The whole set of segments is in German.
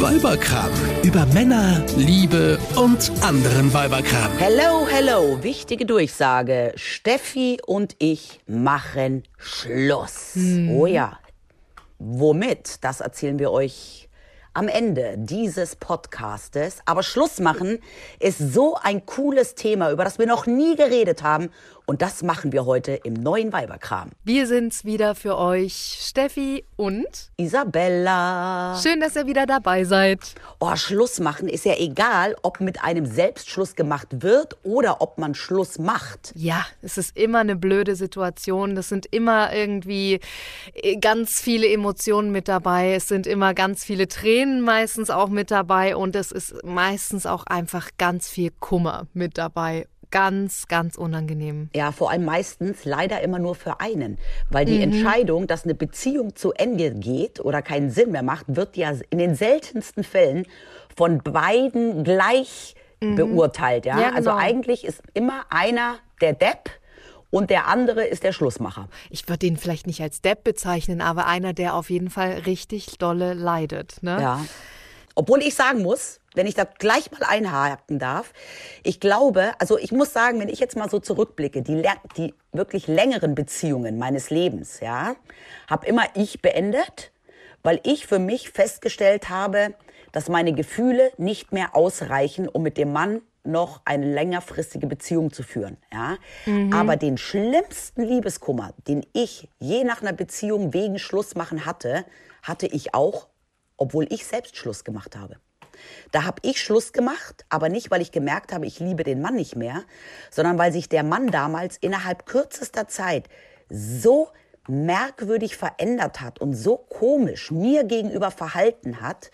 Weiberkram. Über Männer, Liebe und anderen Weiberkram. Hello, hello. Wichtige Durchsage. Steffi und ich machen Schluss. Oh ja. Womit? Das erzählen wir euch am Ende dieses Podcastes. Aber Schluss machen ist so ein cooles Thema, über das wir noch nie geredet haben. Und das machen wir heute im neuen Weiberkram. Wir sind's wieder für euch, Steffi und Isabella. schön, dass ihr wieder dabei seid. Oh, Schluss machen ist ja egal, ob mit einem selbst Schluss gemacht wird oder ob man Schluss macht. Ja, es ist immer eine blöde Situation. Das sind immer irgendwie äh, ganz viele Emotionen mit dabei. Es sind immer ganz viele Tränen meistens auch mit dabei und es ist meistens auch einfach ganz viel Kummer mit dabei. Ganz, ganz unangenehm. Ja, vor allem meistens leider immer nur für einen. Weil die Entscheidung, dass eine Beziehung zu Ende geht oder keinen Sinn mehr macht, wird ja in den seltensten Fällen von beiden gleich beurteilt. Ja? Ja, Also genau. eigentlich ist immer einer der Depp und der andere ist der Schlussmacher. Ich würde den vielleicht nicht als Depp bezeichnen, aber einer, der auf jeden Fall richtig dolle leidet. Ne? Ja. Obwohl ich sagen muss, wenn ich da gleich mal einhaken darf, ich glaube, also ich muss sagen, wenn ich jetzt mal so zurückblicke, die, die wirklich längeren Beziehungen meines Lebens, ja, habe immer ich beendet, weil ich für mich festgestellt habe, dass meine Gefühle nicht mehr ausreichen, um mit dem Mann noch eine längerfristige Beziehung zu führen. Ja? Aber den schlimmsten Liebeskummer, den ich je nach einer Beziehung wegen Schluss machen hatte, hatte ich auch, obwohl ich selbst Schluss gemacht habe. Da habe ich Schluss gemacht, aber nicht, weil ich gemerkt habe, ich liebe den Mann nicht mehr, sondern weil sich der Mann damals innerhalb kürzester Zeit so merkwürdig verändert hat und so komisch mir gegenüber verhalten hat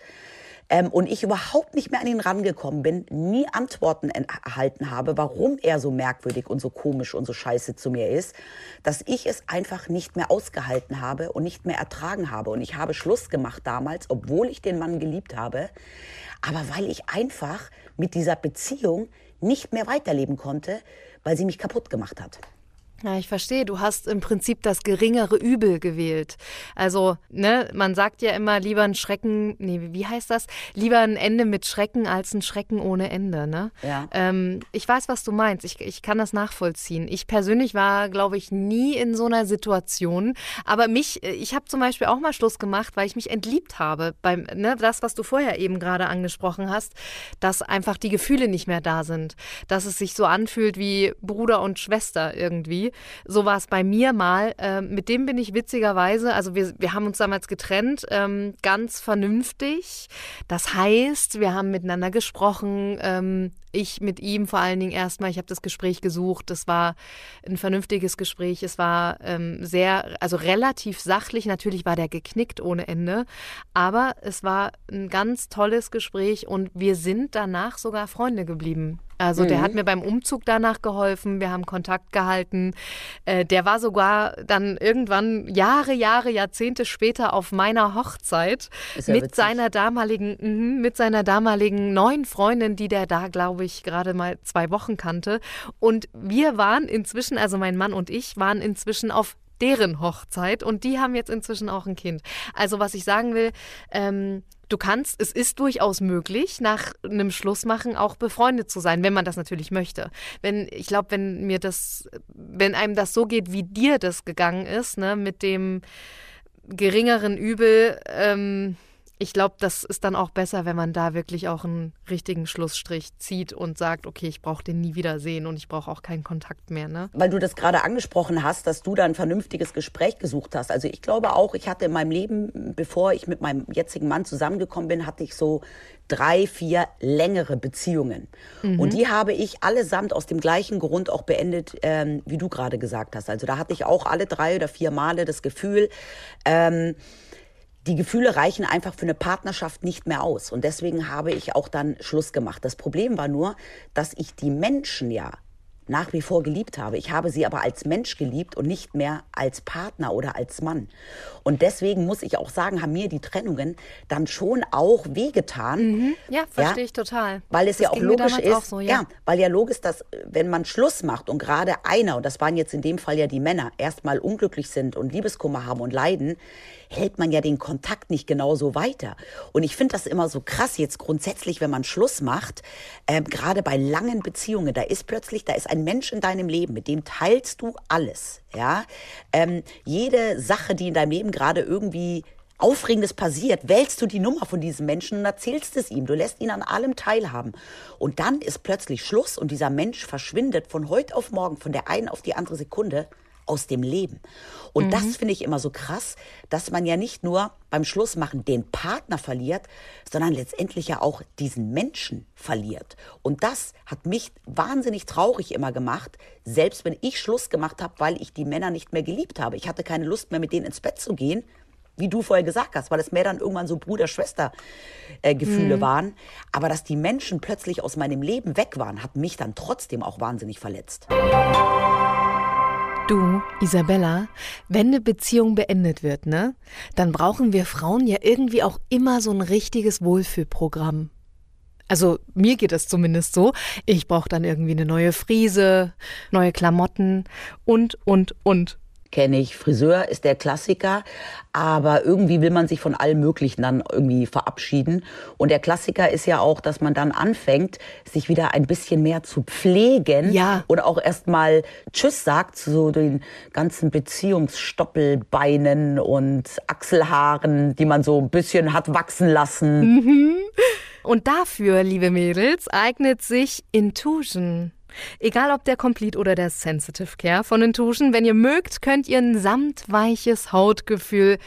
ähm, und ich überhaupt nicht mehr an ihn rangekommen bin, nie Antworten en- erhalten habe, warum er so merkwürdig und so komisch und so scheiße zu mir ist, dass ich es einfach nicht mehr ausgehalten habe und nicht mehr ertragen habe. Und ich habe Schluss gemacht damals, obwohl ich den Mann geliebt habe, aber weil ich einfach mit dieser Beziehung nicht mehr weiterleben konnte, weil sie mich kaputt gemacht hat. Ja, ich verstehe. Du hast im Prinzip das geringere Übel gewählt. Also, ne, man sagt ja immer lieber ein Schrecken, nee, wie heißt das? Lieber ein Ende mit Schrecken als ein Schrecken ohne Ende, ne? Ja. Ähm, ich weiß, was du meinst. Ich, ich kann das nachvollziehen. Ich persönlich war, glaube ich, nie in so einer Situation. Aber mich, ich habe zum Beispiel auch mal Schluss gemacht, weil ich mich entliebt habe. Beim, ne, das, was du vorher eben gerade angesprochen hast, dass einfach die Gefühle nicht mehr da sind. Dass es sich so anfühlt wie Bruder und Schwester irgendwie. So war es bei mir mal. Ähm, mit dem bin ich witzigerweise, also wir, wir haben uns damals getrennt, ähm, ganz vernünftig. Das heißt, wir haben miteinander gesprochen. Ähm, ich mit ihm vor allen Dingen erstmal. Ich habe das Gespräch gesucht. Es war ein vernünftiges Gespräch. Es war ähm, sehr, also relativ sachlich. Natürlich war der geknickt ohne Ende. Aber es war ein ganz tolles Gespräch und wir sind danach sogar Freunde geblieben. Also der hat mir beim Umzug danach geholfen, wir haben Kontakt gehalten. Äh, der war sogar dann irgendwann Jahre, Jahre, Jahrzehnte später auf meiner Hochzeit ja mit witzig. seiner damaligen, mhm, mit seiner damaligen neuen Freundin, die der da, glaube ich, gerade mal zwei Wochen kannte. Und wir waren inzwischen, also mein Mann und ich, waren inzwischen auf deren Hochzeit und die haben jetzt inzwischen auch ein Kind. Also was ich sagen will, ähm, du kannst, es ist durchaus möglich, nach einem Schlussmachen auch befreundet zu sein, wenn man das natürlich möchte. Wenn, ich glaube, wenn mir das, wenn einem das so geht, wie dir das gegangen ist, ne, mit dem geringeren Übel, ähm, ich glaube, das ist dann auch besser, wenn man da wirklich auch einen richtigen Schlussstrich zieht und sagt, okay, ich brauche den nie wieder sehen und ich brauche auch keinen Kontakt mehr. Ne? Weil du das gerade angesprochen hast, dass du da ein vernünftiges Gespräch gesucht hast. Also ich glaube auch, ich hatte in meinem Leben, bevor ich mit meinem jetzigen Mann zusammengekommen bin, hatte ich so drei, vier längere Beziehungen. Und die habe ich allesamt aus dem gleichen Grund auch beendet, ähm, wie du gerade gesagt hast. Also da hatte ich auch alle drei oder vier Male das Gefühl, ähm, die Gefühle reichen einfach für eine Partnerschaft nicht mehr aus. Und deswegen habe ich auch dann Schluss gemacht. Das Problem war nur, dass ich die Menschen ja nach wie vor geliebt habe. Ich habe sie aber als Mensch geliebt und nicht mehr als Partner oder als Mann. Und deswegen muss ich auch sagen, haben mir die Trennungen dann schon auch wehgetan. Ja, verstehe ich total. Weil es Das ja auch logisch ist, auch so, ja. weil ja logisch, dass äh, wenn man Schluss macht und gerade einer, und das waren jetzt in dem Fall ja die Männer, erstmal unglücklich sind und Liebeskummer haben und leiden, hält man ja den Kontakt nicht genauso weiter. Und ich finde das immer so krass jetzt grundsätzlich, wenn man Schluss macht, ähm, gerade bei langen Beziehungen, da ist plötzlich, da ist ein Mensch in deinem Leben, mit dem teilst du alles, ja. Ähm, jede Sache, die in deinem Leben gerade irgendwie Aufregendes passiert, wählst du die Nummer von diesem Menschen und erzählst es ihm. Du lässt ihn an allem teilhaben. Und dann ist plötzlich Schluss und dieser Mensch verschwindet von heute auf morgen, von der einen auf die andere Sekunde aus dem Leben. Und mhm. das finde ich immer so krass, dass man ja nicht nur beim Schlussmachen den Partner verliert, sondern letztendlich ja auch diesen Menschen verliert. Und das hat mich wahnsinnig traurig immer gemacht, selbst wenn ich Schluss gemacht habe, weil ich die Männer nicht mehr geliebt habe. Ich hatte keine Lust mehr, mit denen ins Bett zu gehen, wie du vorher gesagt hast, weil es mehr dann irgendwann so Bruder-Schwester-Gefühle äh, mhm. waren. Aber dass die Menschen plötzlich aus meinem Leben weg waren, hat mich dann trotzdem auch wahnsinnig verletzt. Du, Isabella, wenn eine Beziehung beendet wird, ne, dann brauchen wir Frauen ja irgendwie auch immer so ein richtiges Wohlfühlprogramm. Also mir geht es zumindest so. Ich brauche dann irgendwie eine neue Frise, neue Klamotten und, und, und kenne ich. Friseur ist der Klassiker, aber irgendwie will man sich von allem Möglichen dann irgendwie verabschieden. Und der Klassiker ist ja auch, dass man dann anfängt, sich wieder ein bisschen mehr zu pflegen ja. und auch erstmal Tschüss sagt zu so den ganzen Beziehungsstoppelbeinen und Achselhaaren, die man so ein bisschen hat wachsen lassen. Mhm. Und dafür, liebe Mädels, eignet sich Intuition. Egal ob der Complete oder der Sensitive Care von Intuition, wenn ihr mögt, könnt ihr ein samtweiches Hautgefühl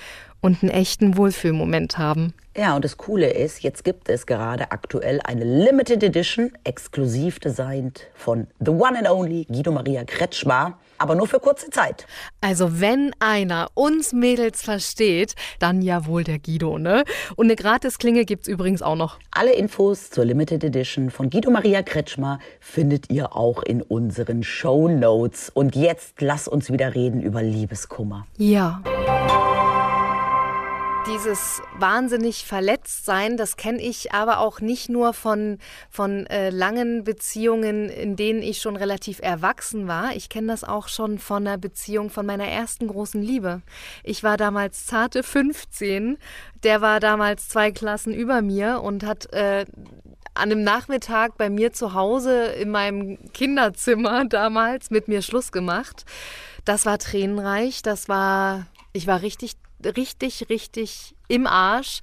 und einen echten Wohlfühlmoment haben. Ja, und das Coole ist, jetzt gibt es gerade aktuell eine Limited Edition, exklusiv designt von The One and Only Guido Maria Kretschmar, aber nur für kurze Zeit. Also wenn einer uns Mädels versteht, dann ja wohl der Guido, ne? Und eine Gratisklinge gibt's übrigens auch noch. Alle Infos zur Limited Edition von Guido Maria Kretschmar findet ihr auch in unseren Show Notes. Und jetzt lass uns wieder reden über Liebeskummer. Ja. Dieses wahnsinnig verletzt sein, das kenne ich aber auch nicht nur von, von äh, langen Beziehungen, in denen ich schon relativ erwachsen war. Ich kenne das auch schon von einer Beziehung von meiner ersten großen Liebe. Ich war damals zarte 15, der war damals zwei Klassen über mir und hat äh, an einem Nachmittag bei mir zu Hause in meinem Kinderzimmer damals mit mir Schluss gemacht. Das war tränenreich, das war, ich war richtig richtig, richtig im Arsch.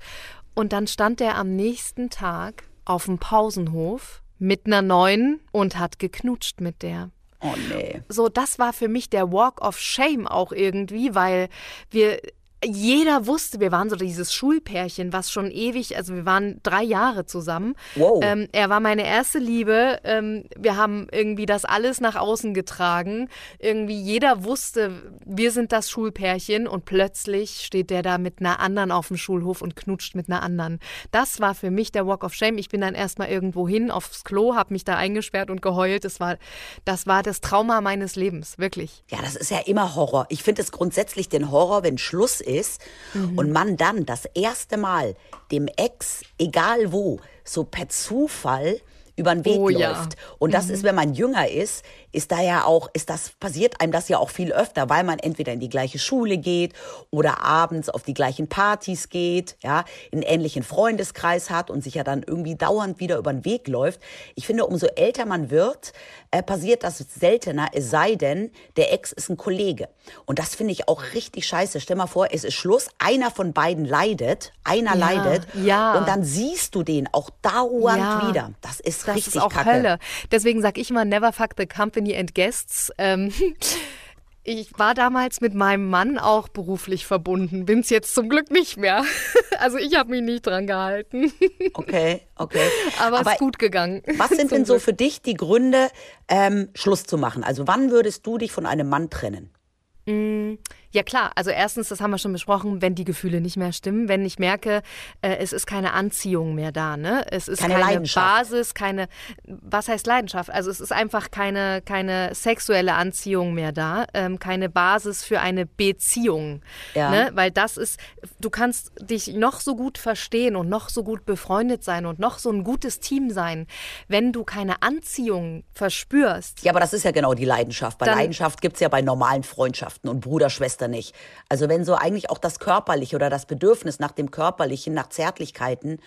Und dann stand er am nächsten Tag auf dem Pausenhof mit einer neuen und hat geknutscht mit der. Oh nee. So, das war für mich der Walk of Shame auch irgendwie, weil wir jeder wusste, wir waren so dieses Schulpärchen, was schon ewig, also wir waren drei Jahre zusammen. Wow. Ähm, er war meine erste Liebe. Ähm, wir haben irgendwie das alles nach außen getragen. Irgendwie jeder wusste, wir sind das Schulpärchen und plötzlich steht der da mit einer anderen auf dem Schulhof und knutscht mit einer anderen. Das war für mich der Walk of Shame. Ich bin dann erstmal irgendwo hin aufs Klo, habe mich da eingesperrt und geheult. Das war, das war das Trauma meines Lebens, wirklich. Ja, das ist ja immer Horror. Ich finde es grundsätzlich den Horror, wenn Schluss ist ist mhm. und man dann das erste Mal dem Ex, egal wo, so per Zufall über den Weg oh, läuft. Ja. Und das mhm. ist, wenn man jünger ist, ist da ja auch, ist das, passiert einem das ja auch viel öfter, weil man entweder in die gleiche Schule geht oder abends auf die gleichen Partys geht, ja, einen ähnlichen Freundeskreis hat und sich ja dann irgendwie dauernd wieder über den Weg läuft. Ich finde, umso älter man wird, äh, passiert das seltener, es sei denn, der Ex ist ein Kollege. Und das finde ich auch richtig scheiße. Stell mal vor, es ist Schluss, einer von beiden leidet, einer ja, leidet ja. und dann siehst du den auch dauernd ja. wieder. Das ist das richtig ist auch kacke. Hölle. Deswegen sage ich immer, never fuck the company Company and Guests. Ähm, ich war damals mit meinem Mann auch beruflich verbunden, bin es jetzt zum Glück nicht mehr. Also ich habe mich nicht dran gehalten. Okay, okay. Aber es ist gut gegangen. Was sind denn so für dich die Gründe, ähm, Schluss zu machen? Also wann würdest du dich von einem Mann trennen? Mm, ja klar, also erstens, das haben wir schon besprochen, wenn die Gefühle nicht mehr stimmen, wenn ich merke, äh, es ist keine Anziehung mehr da, ne? Es ist keine, keine Basis, keine, was heißt Leidenschaft? Also es ist einfach keine, keine sexuelle Anziehung mehr da, ähm, keine Basis für eine Beziehung, ja. ne? Weil das ist, du kannst dich noch so gut verstehen und noch so gut befreundet sein und noch so ein gutes Team sein, wenn du keine Anziehung verspürst. Ja, aber das ist ja genau die Leidenschaft. Bei Leidenschaft gibt es ja bei normalen Freundschaften und Bruderschwestern er nicht. Also wenn so eigentlich auch das Körperliche oder das Bedürfnis nach dem Körperlichen, nach Zärtlichkeiten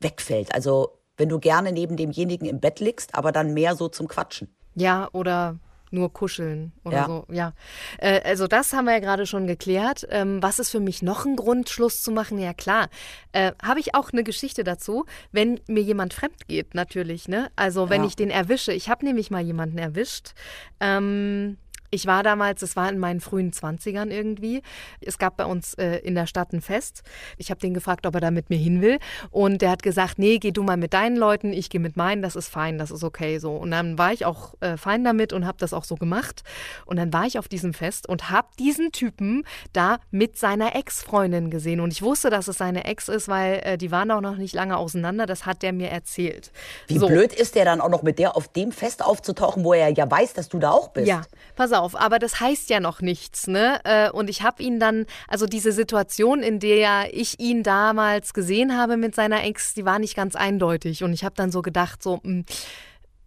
wegfällt. Also wenn du gerne neben demjenigen im Bett liegst, aber dann mehr so zum Quatschen. Ja, oder nur kuscheln oder Ja. so. Ja, äh, also das haben wir ja gerade schon geklärt. Ähm, was ist für mich noch ein Grund, Schluss zu machen? Ja klar, äh, habe ich auch eine Geschichte dazu, wenn mir jemand fremd geht, natürlich. Ne? Also wenn Ja. ich den erwische. Ich habe nämlich mal jemanden erwischt. Ähm, ich war damals, es war in meinen frühen Zwanzigern irgendwie. Es gab bei uns äh, in der Stadt ein Fest. Ich habe den gefragt, ob er da mit mir hin will. Und der hat gesagt, nee, geh du mal mit deinen Leuten, ich gehe mit meinen, das ist fein, das ist okay so. Und dann war ich auch äh, fein damit und habe das auch so gemacht. Und dann war ich auf diesem Fest und habe diesen Typen da mit seiner Ex-Freundin gesehen. Und ich wusste, dass es seine Ex ist, weil äh, die waren auch noch nicht lange auseinander. Das hat der mir erzählt. Wie so. blöd ist der dann auch noch mit der auf dem Fest aufzutauchen, wo er ja weiß, dass du da auch bist? Ja, pass auf, aber das heißt ja noch nichts, ne? Äh, Und ich habe ihn dann, also diese Situation, in der ich ihn damals gesehen habe mit seiner Ex, die war nicht ganz eindeutig. Und ich habe dann so gedacht, so, hm,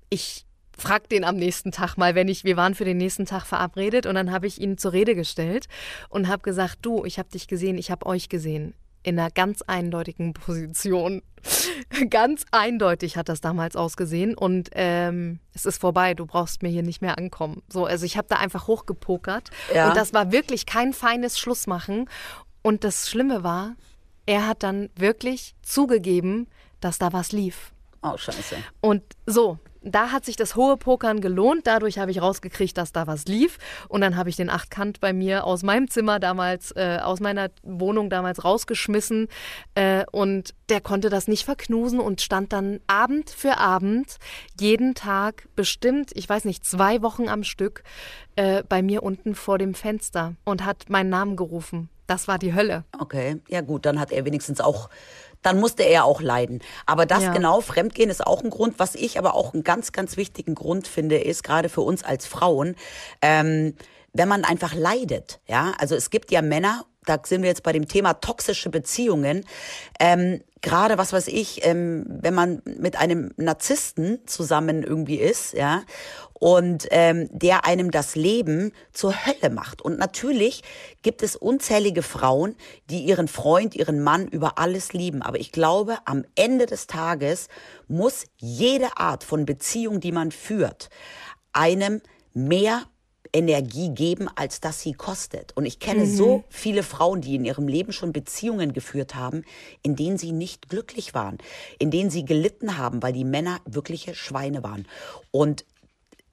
ich frag den am nächsten Tag mal, wenn ich, wir waren für den nächsten Tag verabredet und dann habe ich ihn zur Rede gestellt und habe gesagt, du, ich habe dich gesehen, ich habe euch gesehen. In einer ganz eindeutigen Position. ganz eindeutig hat das damals ausgesehen und ähm, es ist vorbei, du brauchst mir hier nicht mehr ankommen. So, also ich habe da einfach hochgepokert Ja. und das war wirklich kein feines Schlussmachen. Und das Schlimme war, er hat dann wirklich zugegeben, dass da was lief. Oh, scheiße. Und so, da hat sich das hohe Pokern gelohnt. Dadurch habe ich rausgekriegt, dass da was lief. Und dann habe ich den Achtkant bei mir aus meinem Zimmer damals, äh, aus meiner Wohnung damals rausgeschmissen. Äh, und der konnte das nicht verknusen und stand dann Abend für Abend, jeden Tag bestimmt, ich weiß nicht, zwei Wochen am Stück, äh, bei mir unten vor dem Fenster und hat meinen Namen gerufen. Das war die Hölle. Okay, ja gut, dann hat er wenigstens auch, dann musste er auch leiden. Aber das Ja. genau, Fremdgehen ist auch ein Grund. Was ich aber auch einen ganz, ganz wichtigen Grund finde, ist gerade für uns als Frauen, ähm, wenn man einfach leidet. Ja, also es gibt ja Männer, da sind wir jetzt bei dem Thema toxische Beziehungen. Ähm, gerade was weiß ich, ähm, wenn man mit einem Narzissten zusammen irgendwie ist, ja, und ähm, der einem das Leben zur Hölle macht. Und natürlich gibt es unzählige Frauen, die ihren Freund, ihren Mann über alles lieben. Aber ich glaube, am Ende des Tages muss jede Art von Beziehung, die man führt, einem mehr Energie geben, als dass sie kostet. Und ich kenne so viele Frauen, die in ihrem Leben schon Beziehungen geführt haben, in denen sie nicht glücklich waren, in denen sie gelitten haben, weil die Männer wirkliche Schweine waren. Und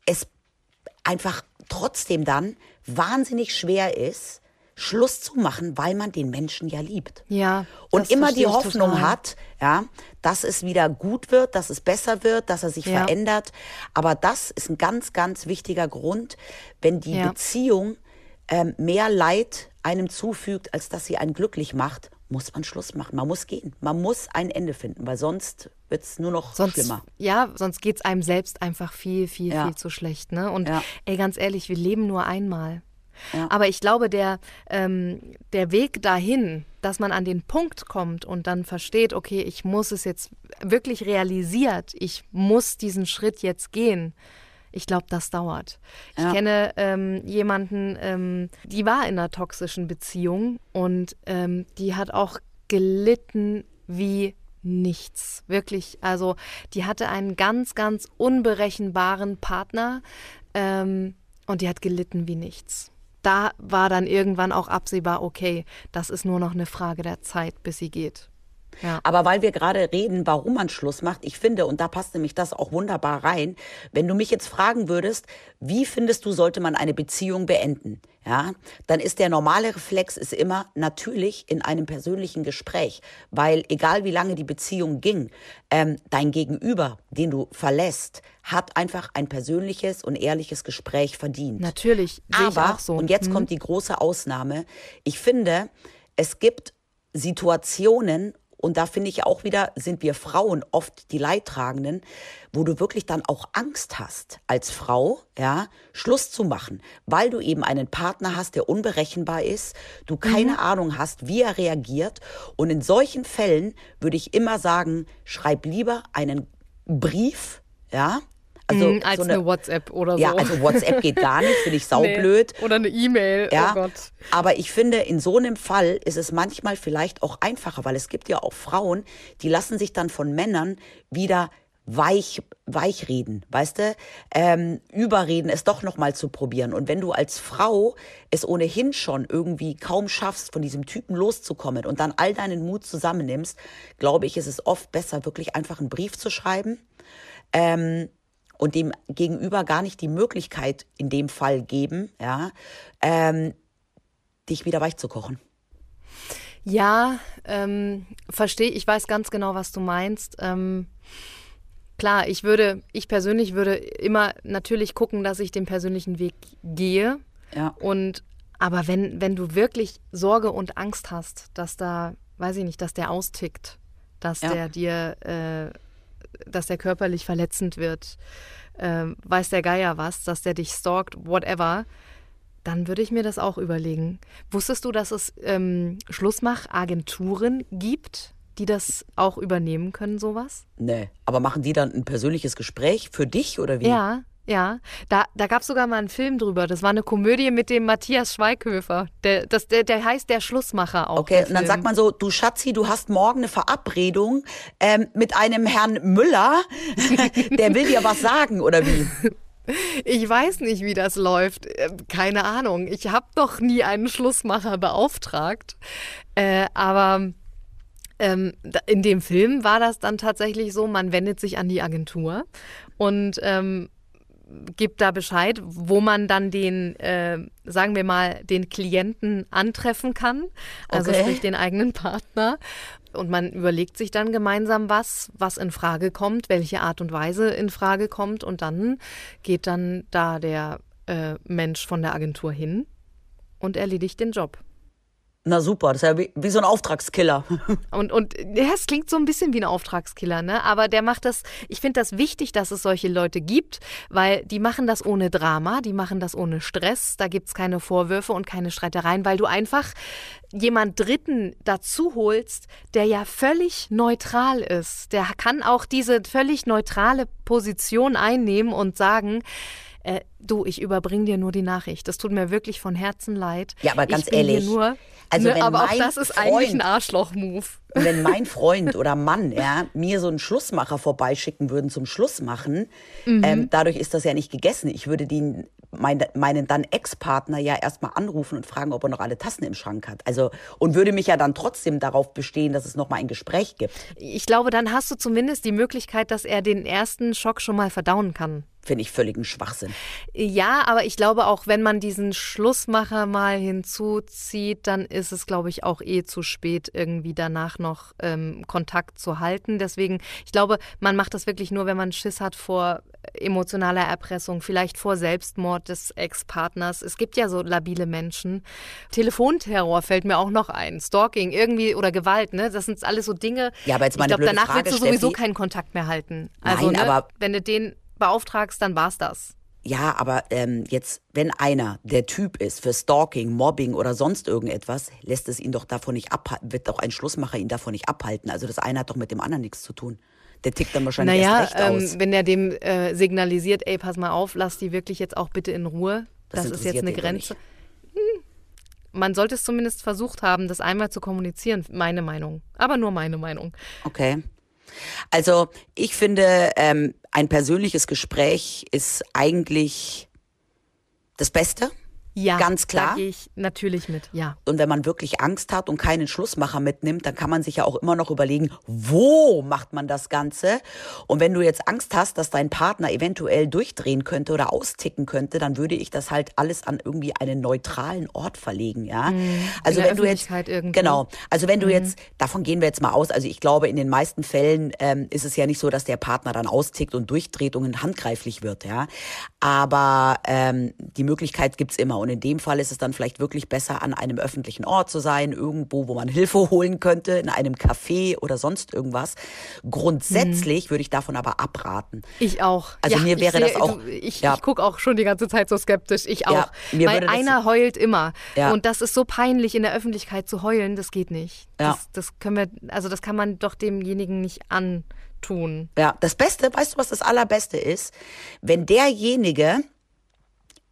es einfach trotzdem dann wahnsinnig schwer ist, Schluss zu machen, weil man den Menschen ja liebt. Ja, Und immer die Hoffnung total. hat, ja, dass es wieder gut wird, dass es besser wird, dass er sich Ja. verändert. Aber das ist ein ganz, ganz wichtiger Grund, wenn die Ja. Beziehung ähm, mehr Leid einem zufügt, als dass sie einen glücklich macht, muss man Schluss machen. Man muss gehen. Man muss ein Ende finden, weil sonst wird es nur noch Sonst, schlimmer. ja, sonst geht es einem selbst einfach viel, viel, Ja. viel zu schlecht. Ne? Und Ja. ey, ganz ehrlich, wir leben nur einmal. Ja. Aber ich glaube, der, ähm, der Weg dahin, dass man an den Punkt kommt und dann versteht, okay, ich muss es jetzt wirklich realisiert, ich muss diesen Schritt jetzt gehen. Ich glaube, das dauert. Ich Ja. kenne ähm, jemanden, ähm, die war in einer toxischen Beziehung und ähm, die hat auch gelitten wie nichts. Wirklich. Also die hatte einen ganz, ganz unberechenbaren Partner ähm, und die hat gelitten wie nichts. Da war dann irgendwann auch absehbar, okay, das ist nur noch eine Frage der Zeit, bis sie geht. Ja. Aber weil wir gerade reden, warum man Schluss macht, ich finde, und da passt nämlich das auch wunderbar rein, wenn du mich jetzt fragen würdest, wie findest du, sollte man eine Beziehung beenden? Ja, dann ist der normale Reflex ist immer natürlich in einem persönlichen Gespräch, weil egal wie lange die Beziehung ging, ähm, dein Gegenüber, den du verlässt, hat einfach ein persönliches und ehrliches Gespräch verdient. Natürlich, Aber, so. und jetzt Mhm. kommt die große Ausnahme, ich finde, es gibt Situationen, und da finde ich auch wieder, sind wir Frauen oft die Leidtragenden, wo du wirklich dann auch Angst hast, als Frau, ja, Schluss zu machen, weil du eben einen Partner hast, der unberechenbar ist, du keine Ahnung hast, wie er reagiert. Und in solchen Fällen würde ich immer sagen, schreib lieber einen Brief, ja, Also mm, als so eine, eine, WhatsApp oder so. Ja, also WhatsApp geht gar nicht, finde ich saublöd. Nee. Oder eine E-Mail, oh ja. oh Gott. Aber ich finde, in so einem Fall ist es manchmal vielleicht auch einfacher, weil es gibt ja auch Frauen, die lassen sich dann von Männern wieder weich, weich reden, weißt du? Ähm, überreden, es doch nochmal zu probieren. Und wenn du als Frau es ohnehin schon irgendwie kaum schaffst, von diesem Typen loszukommen und dann all deinen Mut zusammennimmst, glaube ich, ist es oft besser, wirklich einfach einen Brief zu schreiben. Ähm, und dem Gegenüber gar nicht die Möglichkeit in dem Fall geben, ja, ähm, dich wieder weich zu kochen. Ja, ähm, verstehe. Ich weiß ganz genau, was du meinst. Ähm, Klar, ich würde, ich persönlich würde immer natürlich gucken, dass ich den persönlichen Weg gehe. Ja. Und aber wenn, wenn du wirklich Sorge und Angst hast, dass da, weiß ich nicht, dass der austickt, dass ja. der dir, äh, dass der körperlich verletzend wird, äh, weiß der Geier was, dass der dich stalkt, whatever, dann würde ich mir das auch überlegen. Wusstest du, dass es ähm, Schlussmachagenturen gibt? die das auch übernehmen können, sowas? Nee, aber machen die dann ein persönliches Gespräch für dich oder wie? Ja, ja, da, da gab es sogar mal einen Film drüber. Das war eine Komödie mit dem Matthias Schweighöfer. Der, das, der, der heißt Der Schlussmacher auch. Okay, und dann sagt man so, du Schatzi, du hast morgen eine Verabredung ähm, mit einem Herrn Müller. der will dir was sagen, oder wie? Ich weiß nicht, wie das läuft. Äh, keine Ahnung. Ich habe doch nie einen Schlussmacher beauftragt. Äh, aber ähm, in dem Film war das dann tatsächlich so, man wendet sich an die Agentur und ähm, gibt da Bescheid, wo man dann den, äh, sagen wir mal, den Klienten antreffen kann, also okay. sprich den eigenen Partner. Und man überlegt sich dann gemeinsam was, was in Frage kommt, welche Art und Weise in Frage kommt. Und dann geht dann da der äh, Mensch von der Agentur hin und erledigt den Job. Na super, das ist ja wie, wie so ein Auftragskiller. Und, und ja, es klingt so ein bisschen wie ein Auftragskiller, ne? Aber der macht das, ich finde das wichtig, dass es solche Leute gibt, weil die machen das ohne Drama, die machen das ohne Stress, da gibt es keine Vorwürfe und keine Streitereien, weil du einfach jemand Dritten dazu holst, der ja völlig neutral ist. Der kann auch diese völlig neutrale Position einnehmen und sagen, äh, du, ich überbringe dir nur die Nachricht. Das tut mir wirklich von Herzen leid. Ja, aber ganz ehrlich. Nur, also ne, aber auch das ist Freund, eigentlich ein Arschloch-Move. Wenn mein Freund oder Mann ja, mir so einen Schlussmacher vorbeischicken würden zum Schluss machen, mhm. ähm, dadurch ist das ja nicht gegessen. Ich würde den, mein, meinen dann Ex-Partner ja erstmal anrufen und fragen, ob er noch alle Tassen im Schrank hat. Also, und würde mich ja dann trotzdem darauf bestehen, dass es nochmal ein Gespräch gibt. Ich glaube, dann hast du zumindest die Möglichkeit, dass er den ersten Schock schon mal verdauen kann finde ich völligen Schwachsinn. Ja, aber ich glaube auch, wenn man diesen Schlussmacher mal hinzuzieht, dann ist es, glaube ich, auch eh zu spät, irgendwie danach noch ähm, Kontakt zu halten. Deswegen, ich glaube, man macht das wirklich nur, wenn man Schiss hat vor emotionaler Erpressung, vielleicht vor Selbstmord des Ex-Partners. Es gibt ja so labile Menschen. Telefonterror fällt mir auch noch ein. Stalking irgendwie oder Gewalt, ne? Das sind alles so Dinge. Ja, aber jetzt meine ich glaube, danach Frage, willst du sowieso keinen Kontakt mehr halten. Also, Nein, ne, aber wenn du den beauftragst, dann war's das. Ja, aber ähm, jetzt, wenn einer der Typ ist für Stalking, Mobbing oder sonst irgendetwas, lässt es ihn doch davon nicht abhalten, wird doch ein Schlussmacher ihn davon nicht abhalten. Also das eine hat doch mit dem anderen nichts zu tun. Der tickt dann wahrscheinlich naja, erst recht ähm, aus. wenn er dem äh, signalisiert, ey, pass mal auf, lass die wirklich jetzt auch bitte in Ruhe. Das, das ist jetzt eine Grenze. Hm. Man sollte es zumindest versucht haben, das einmal zu kommunizieren, meine Meinung. Aber nur meine Meinung. Okay. Also ich finde, ähm, ein persönliches Gespräch ist eigentlich das Beste. Ja, ganz klar. Da gehe ich natürlich mit, ja. Und wenn man wirklich Angst hat und keinen Schlussmacher mitnimmt, dann kann man sich ja auch immer noch überlegen, wo macht man das Ganze? Und wenn du jetzt Angst hast, dass dein Partner eventuell durchdrehen könnte oder austicken könnte, dann würde ich das halt alles an irgendwie einen neutralen Ort verlegen, ja. Mhm, also wenn du jetzt irgendwo. genau, also wenn du mhm. jetzt davon gehen wir jetzt mal aus, also ich glaube in den meisten Fällen ähm, ist es ja nicht so, dass der Partner dann austickt und durchdreht und handgreiflich wird, ja. Aber ähm, die Möglichkeit gibt's immer Und in dem Fall ist es dann vielleicht wirklich besser, an einem öffentlichen Ort zu sein, irgendwo, wo man Hilfe holen könnte, in einem Café oder sonst irgendwas. Grundsätzlich würde ich davon aber abraten. Ich auch. Also Ja, mir wäre das sehe- auch- du, Ich, ja. ich gucke auch schon die ganze Zeit so skeptisch. Ich auch. Ja, Weil das- einer heult immer. Und das ist so peinlich, in der Öffentlichkeit zu heulen, das geht nicht. Das, das können wir, also das kann man doch demjenigen nicht antun. Ja, das Beste, weißt du, was das Allerbeste ist? Wenn derjenige,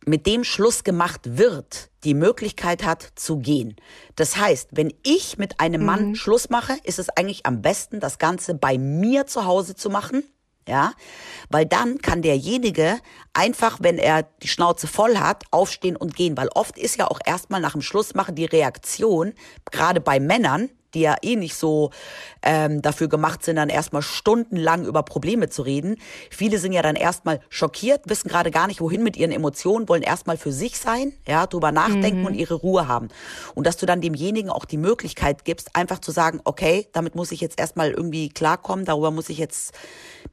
mit dem Schluss gemacht wird, die Möglichkeit hat zu gehen. Das heißt, wenn ich mit einem Mann Schluss mache, ist es eigentlich am besten, das Ganze bei mir zu Hause zu machen. Ja, weil dann kann derjenige einfach, wenn er die Schnauze voll hat, aufstehen und gehen. Weil oft ist ja auch erstmal nach dem Schlussmachen die Reaktion, gerade bei Männern, die ja eh nicht so ähm, dafür gemacht sind, dann erstmal stundenlang über Probleme zu reden. Viele sind ja dann erstmal schockiert, wissen gerade gar nicht, wohin mit ihren Emotionen, wollen erstmal für sich sein, ja, drüber nachdenken und ihre Ruhe haben. Und dass du dann demjenigen auch die Möglichkeit gibst, einfach zu sagen, okay, damit muss ich jetzt erstmal irgendwie klarkommen, darüber muss ich jetzt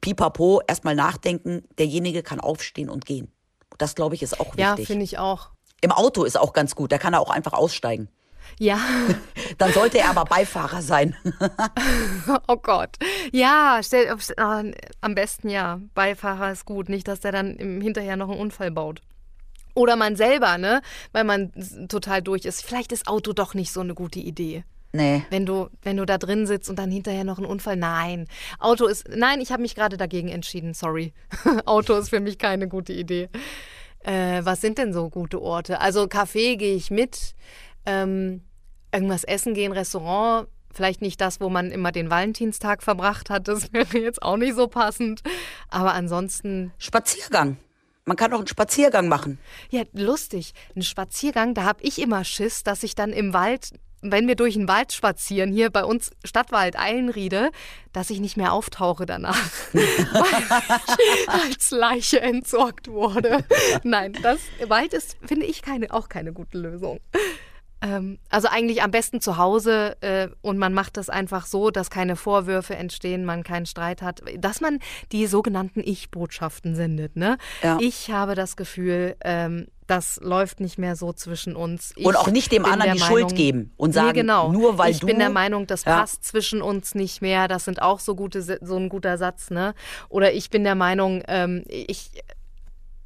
pipapo erstmal nachdenken. Derjenige kann aufstehen und gehen. Das, glaube ich, ist auch Ja, wichtig. finde ich auch. Im Auto ist auch ganz gut, da kann er auch einfach aussteigen. Ja. Dann sollte er aber Beifahrer sein. Oh Gott. Ja, stell, ah, am besten ja. Beifahrer ist gut. Nicht, dass der dann im hinterher noch einen Unfall baut. Oder man selber, ne? Weil man total durch ist. Vielleicht ist Auto doch nicht so eine gute Idee. Nee. Wenn du, wenn du da drin sitzt und dann hinterher noch ein Unfall. Nein. Auto ist. Nein, ich habe mich gerade dagegen entschieden. Sorry. Auto ist für mich keine gute Idee. Äh, was sind denn so gute Orte? Also Café gehe ich mit. Ähm, irgendwas essen gehen, Restaurant. Vielleicht nicht das, wo man immer den Valentinstag verbracht hat. Das wäre jetzt auch nicht so passend. Aber ansonsten Spaziergang. Man kann auch einen Spaziergang machen. Ja, lustig. Ein Spaziergang, da habe ich immer Schiss, dass ich dann im Wald, wenn wir durch den Wald spazieren, hier bei uns Stadtwald Eilenriede, dass ich nicht mehr auftauche danach, weil ich als Leiche entsorgt wurde. Nein, das Wald ist, finde ich, keine, auch keine gute Lösung. Ähm, also eigentlich am besten zu Hause äh, und man macht das einfach so, dass keine Vorwürfe entstehen, man keinen Streit hat, dass man die sogenannten Ich-Botschaften sendet. Ne? Ja. Ich habe das Gefühl, ähm, das läuft nicht mehr so zwischen uns. Ich Und auch nicht dem anderen der die Schuld geben und sagen, nee, genau. nur weil ich du- bin der Meinung, das Ja. passt zwischen uns nicht mehr. Das sind auch so gute, so ein guter Satz, ne? Oder ich bin der Meinung, ähm, ich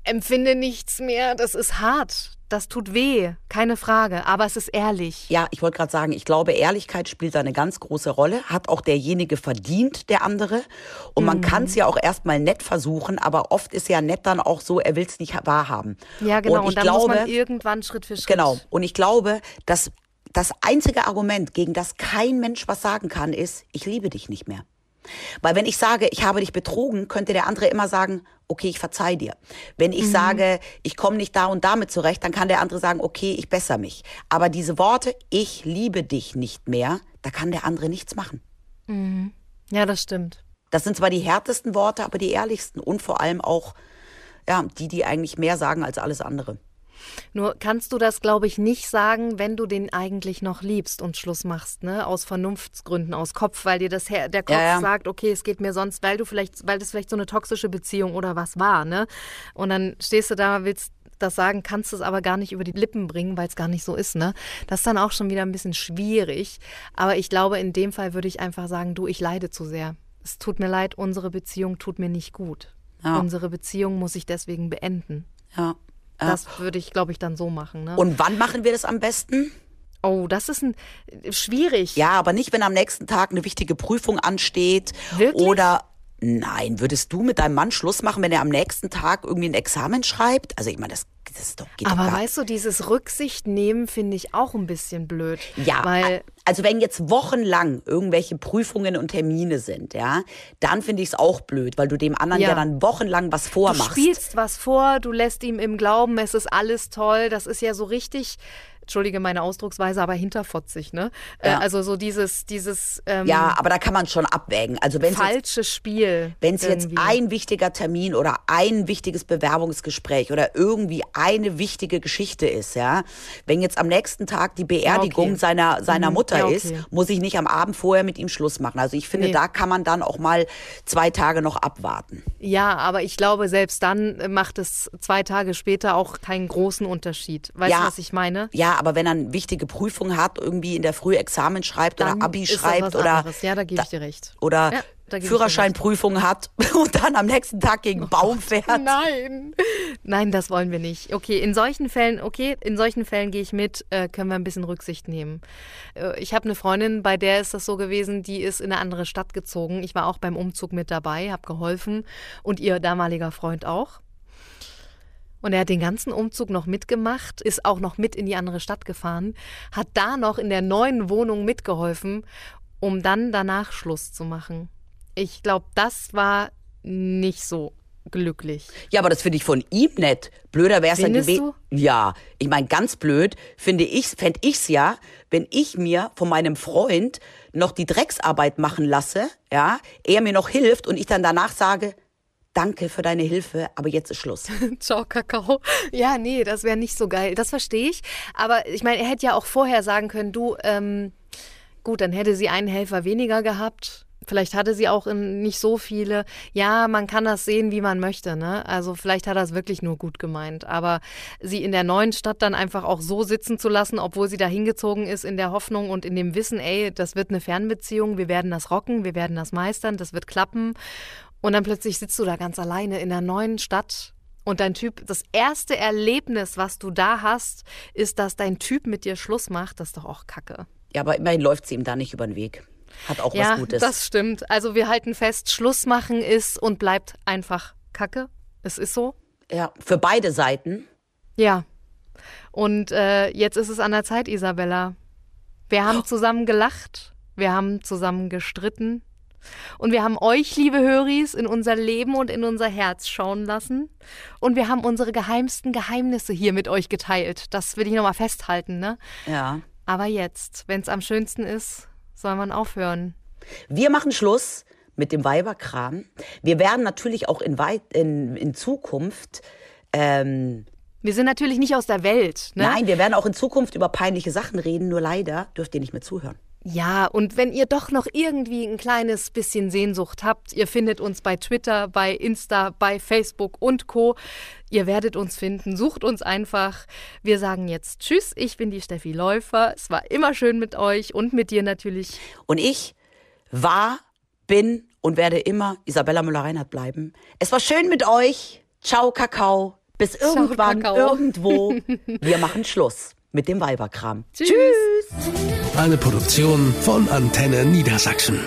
empfinde nichts mehr. Das ist hart. Das tut weh, keine Frage. Aber es ist ehrlich. Ja, ich wollte gerade sagen, ich glaube, Ehrlichkeit spielt da eine ganz große Rolle. Hat auch derjenige verdient, der andere. Und Mhm. man kann es ja auch erstmal nett versuchen, aber oft ist ja nett dann auch so, er will es nicht wahrhaben. Ja, genau. Und Und, dann glaube, muss man irgendwann Schritt für Schritt. Genau. Und ich glaube, dass das einzige Argument, gegen das kein Mensch was sagen kann, ist, ich liebe dich nicht mehr. Weil wenn ich sage, ich habe dich betrogen, könnte der andere immer sagen, okay, ich verzeih dir. Wenn ich sage, ich komme nicht da und damit zurecht, dann kann der andere sagen, okay, ich bessere mich. Aber diese Worte, ich liebe dich nicht mehr, da kann der andere nichts machen. Ja, das stimmt. Das sind zwar die härtesten Worte, aber die ehrlichsten und vor allem auch ja, die, die eigentlich mehr sagen als alles andere. Nur kannst du das, glaube ich, nicht sagen, wenn du den eigentlich noch liebst und Schluss machst, ne? Aus Vernunftsgründen, aus Kopf, weil dir das Her der Kopf Ja, ja. sagt, okay, es geht mir sonst, weil du vielleicht, weil das vielleicht so eine toxische Beziehung oder was war, ne? Und dann stehst du da, willst das sagen, kannst es aber gar nicht über die Lippen bringen, weil es gar nicht so ist, ne? Das ist dann auch schon wieder ein bisschen schwierig. Aber ich glaube, in dem Fall würde ich einfach sagen, du, ich leide zu sehr. Es tut mir leid, unsere Beziehung tut mir nicht gut. Ja. Unsere Beziehung muss ich deswegen beenden. Ja. Ja. Das würde ich, glaube ich, dann so machen. Ne? Und wann machen wir das am besten? oh, das ist ein schwierig. Ja, aber nicht, wenn am nächsten Tag eine wichtige Prüfung ansteht. Wirklich? Oder nein, würdest du mit deinem Mann Schluss machen, wenn er am nächsten Tag irgendwie ein Examen schreibt? Also ich meine, das, das ist doch, geht Aber doch gar weißt du, dieses Rücksicht nehmen finde ich auch ein bisschen blöd. Ja, Weil, also wenn jetzt wochenlang irgendwelche Prüfungen und Termine sind, ja, dann finde ich es auch blöd, weil du dem anderen ja, Ja. dann wochenlang was du vormachst. spielst was vor, du lässt ihm im Glauben, es ist alles toll. Das ist ja so richtig entschuldige meine Ausdrucksweise, aber hinterfotzig, ne? Äh, Ja. also so dieses, dieses ähm, Ja, aber da kann man schon abwägen. Also wenn es jetzt, falsche Spiel. wenn es jetzt ein wichtiger Termin oder ein wichtiges Bewerbungsgespräch oder irgendwie eine wichtige Geschichte ist, ja, wenn jetzt am nächsten Tag die Beerdigung okay. seiner seiner Mhm. Mutter Ja, okay. ist, muss ich nicht am Abend vorher mit ihm Schluss machen. Also ich finde, Nee. da kann man dann auch mal zwei Tage noch abwarten. Ja, aber ich glaube, selbst dann macht es zwei Tage später auch keinen großen Unterschied. Weißt Ja. du, was ich meine? Ja, aber wenn er eine wichtige Prüfung hat, irgendwie in der Früh Examen schreibt Dann oder Abi schreibt oder anderes. Ja, da gebe ich dir recht. oder Ja, Führerscheinprüfung hat und dann am nächsten Tag gegen einen Baum fährt. Nein. Nein, das wollen wir nicht. Okay, in solchen Fällen, okay, in solchen Fällen gehe ich mit, äh, können wir ein bisschen Rücksicht nehmen. Äh, ich habe eine Freundin, bei der ist das so gewesen, die ist in eine andere Stadt gezogen. Ich war auch beim Umzug mit dabei, habe geholfen und ihr damaliger Freund auch. Und er hat den ganzen Umzug noch mitgemacht, ist auch noch mit in die andere Stadt gefahren, hat da noch in der neuen Wohnung mitgeholfen, um dann danach Schluss zu machen. Ich glaube, das war nicht so glücklich. Ja, aber das finde ich von ihm nett. Blöder wäre es ja gewesen. Ja, ich meine, ganz blöd finde ich, fände ich's ja, wenn ich mir von meinem Freund noch die Drecksarbeit machen lasse, ja, er mir noch hilft und ich dann danach sage, danke für deine Hilfe, aber jetzt ist Schluss. Ciao, Kakao. Ja, nee, das wäre nicht so geil. Das verstehe ich. Aber ich meine, er hätte ja auch vorher sagen können, du, ähm, gut, dann hätte sie einen Helfer weniger gehabt. Vielleicht hatte sie auch nicht so viele. Ja, man kann das sehen, wie man möchte, ne? Also vielleicht hat er es wirklich nur gut gemeint. Aber sie in der neuen Stadt dann einfach auch so sitzen zu lassen, obwohl sie da hingezogen ist, in der Hoffnung und in dem Wissen, ey, das wird eine Fernbeziehung, wir werden das rocken, wir werden das meistern, das wird klappen. Und dann plötzlich sitzt du da ganz alleine in der neuen Stadt und dein Typ, das erste Erlebnis, was du da hast, ist, dass dein Typ mit dir Schluss macht. Das ist doch auch Kacke. Ja, aber immerhin läuft sie ihm da nicht über den Weg. Hat auch ja, was Gutes. das stimmt. Also wir halten fest, Schluss machen ist und bleibt einfach Kacke. Es ist so. ja, für beide Seiten. Ja. Und äh, jetzt ist es an der Zeit, Isabella. Wir haben zusammen gelacht, wir haben zusammen gestritten und wir haben euch, liebe Höris, in unser Leben und in unser Herz schauen lassen und wir haben unsere geheimsten Geheimnisse hier mit euch geteilt. Das will ich nochmal festhalten, ne? Ja. Aber jetzt, wenn es am schönsten ist, soll man aufhören. Wir machen Schluss mit dem Weiberkram. Wir werden natürlich auch in, weit, in, in Zukunft ähm, Wir sind natürlich nicht aus der Welt, ne? Nein, wir werden auch in Zukunft über peinliche Sachen reden, nur leider dürft ihr nicht mehr zuhören. Ja, und wenn ihr doch noch irgendwie ein kleines bisschen Sehnsucht habt, ihr findet uns bei Twitter, bei Insta, bei Facebook und Co. Ihr werdet uns finden, sucht uns einfach. Wir sagen jetzt Tschüss, ich bin die Steffi Läufer. Es war immer schön mit euch und mit dir natürlich. Und ich war, bin und werde immer Isabella Müller-Reinhardt bleiben. Es war schön mit euch. Ciao, Kakao. Bis irgendwann, Kakao. irgendwo. Wir machen Schluss mit dem Weiberkram. Tschüss. Eine Produktion von Antenne Niedersachsen.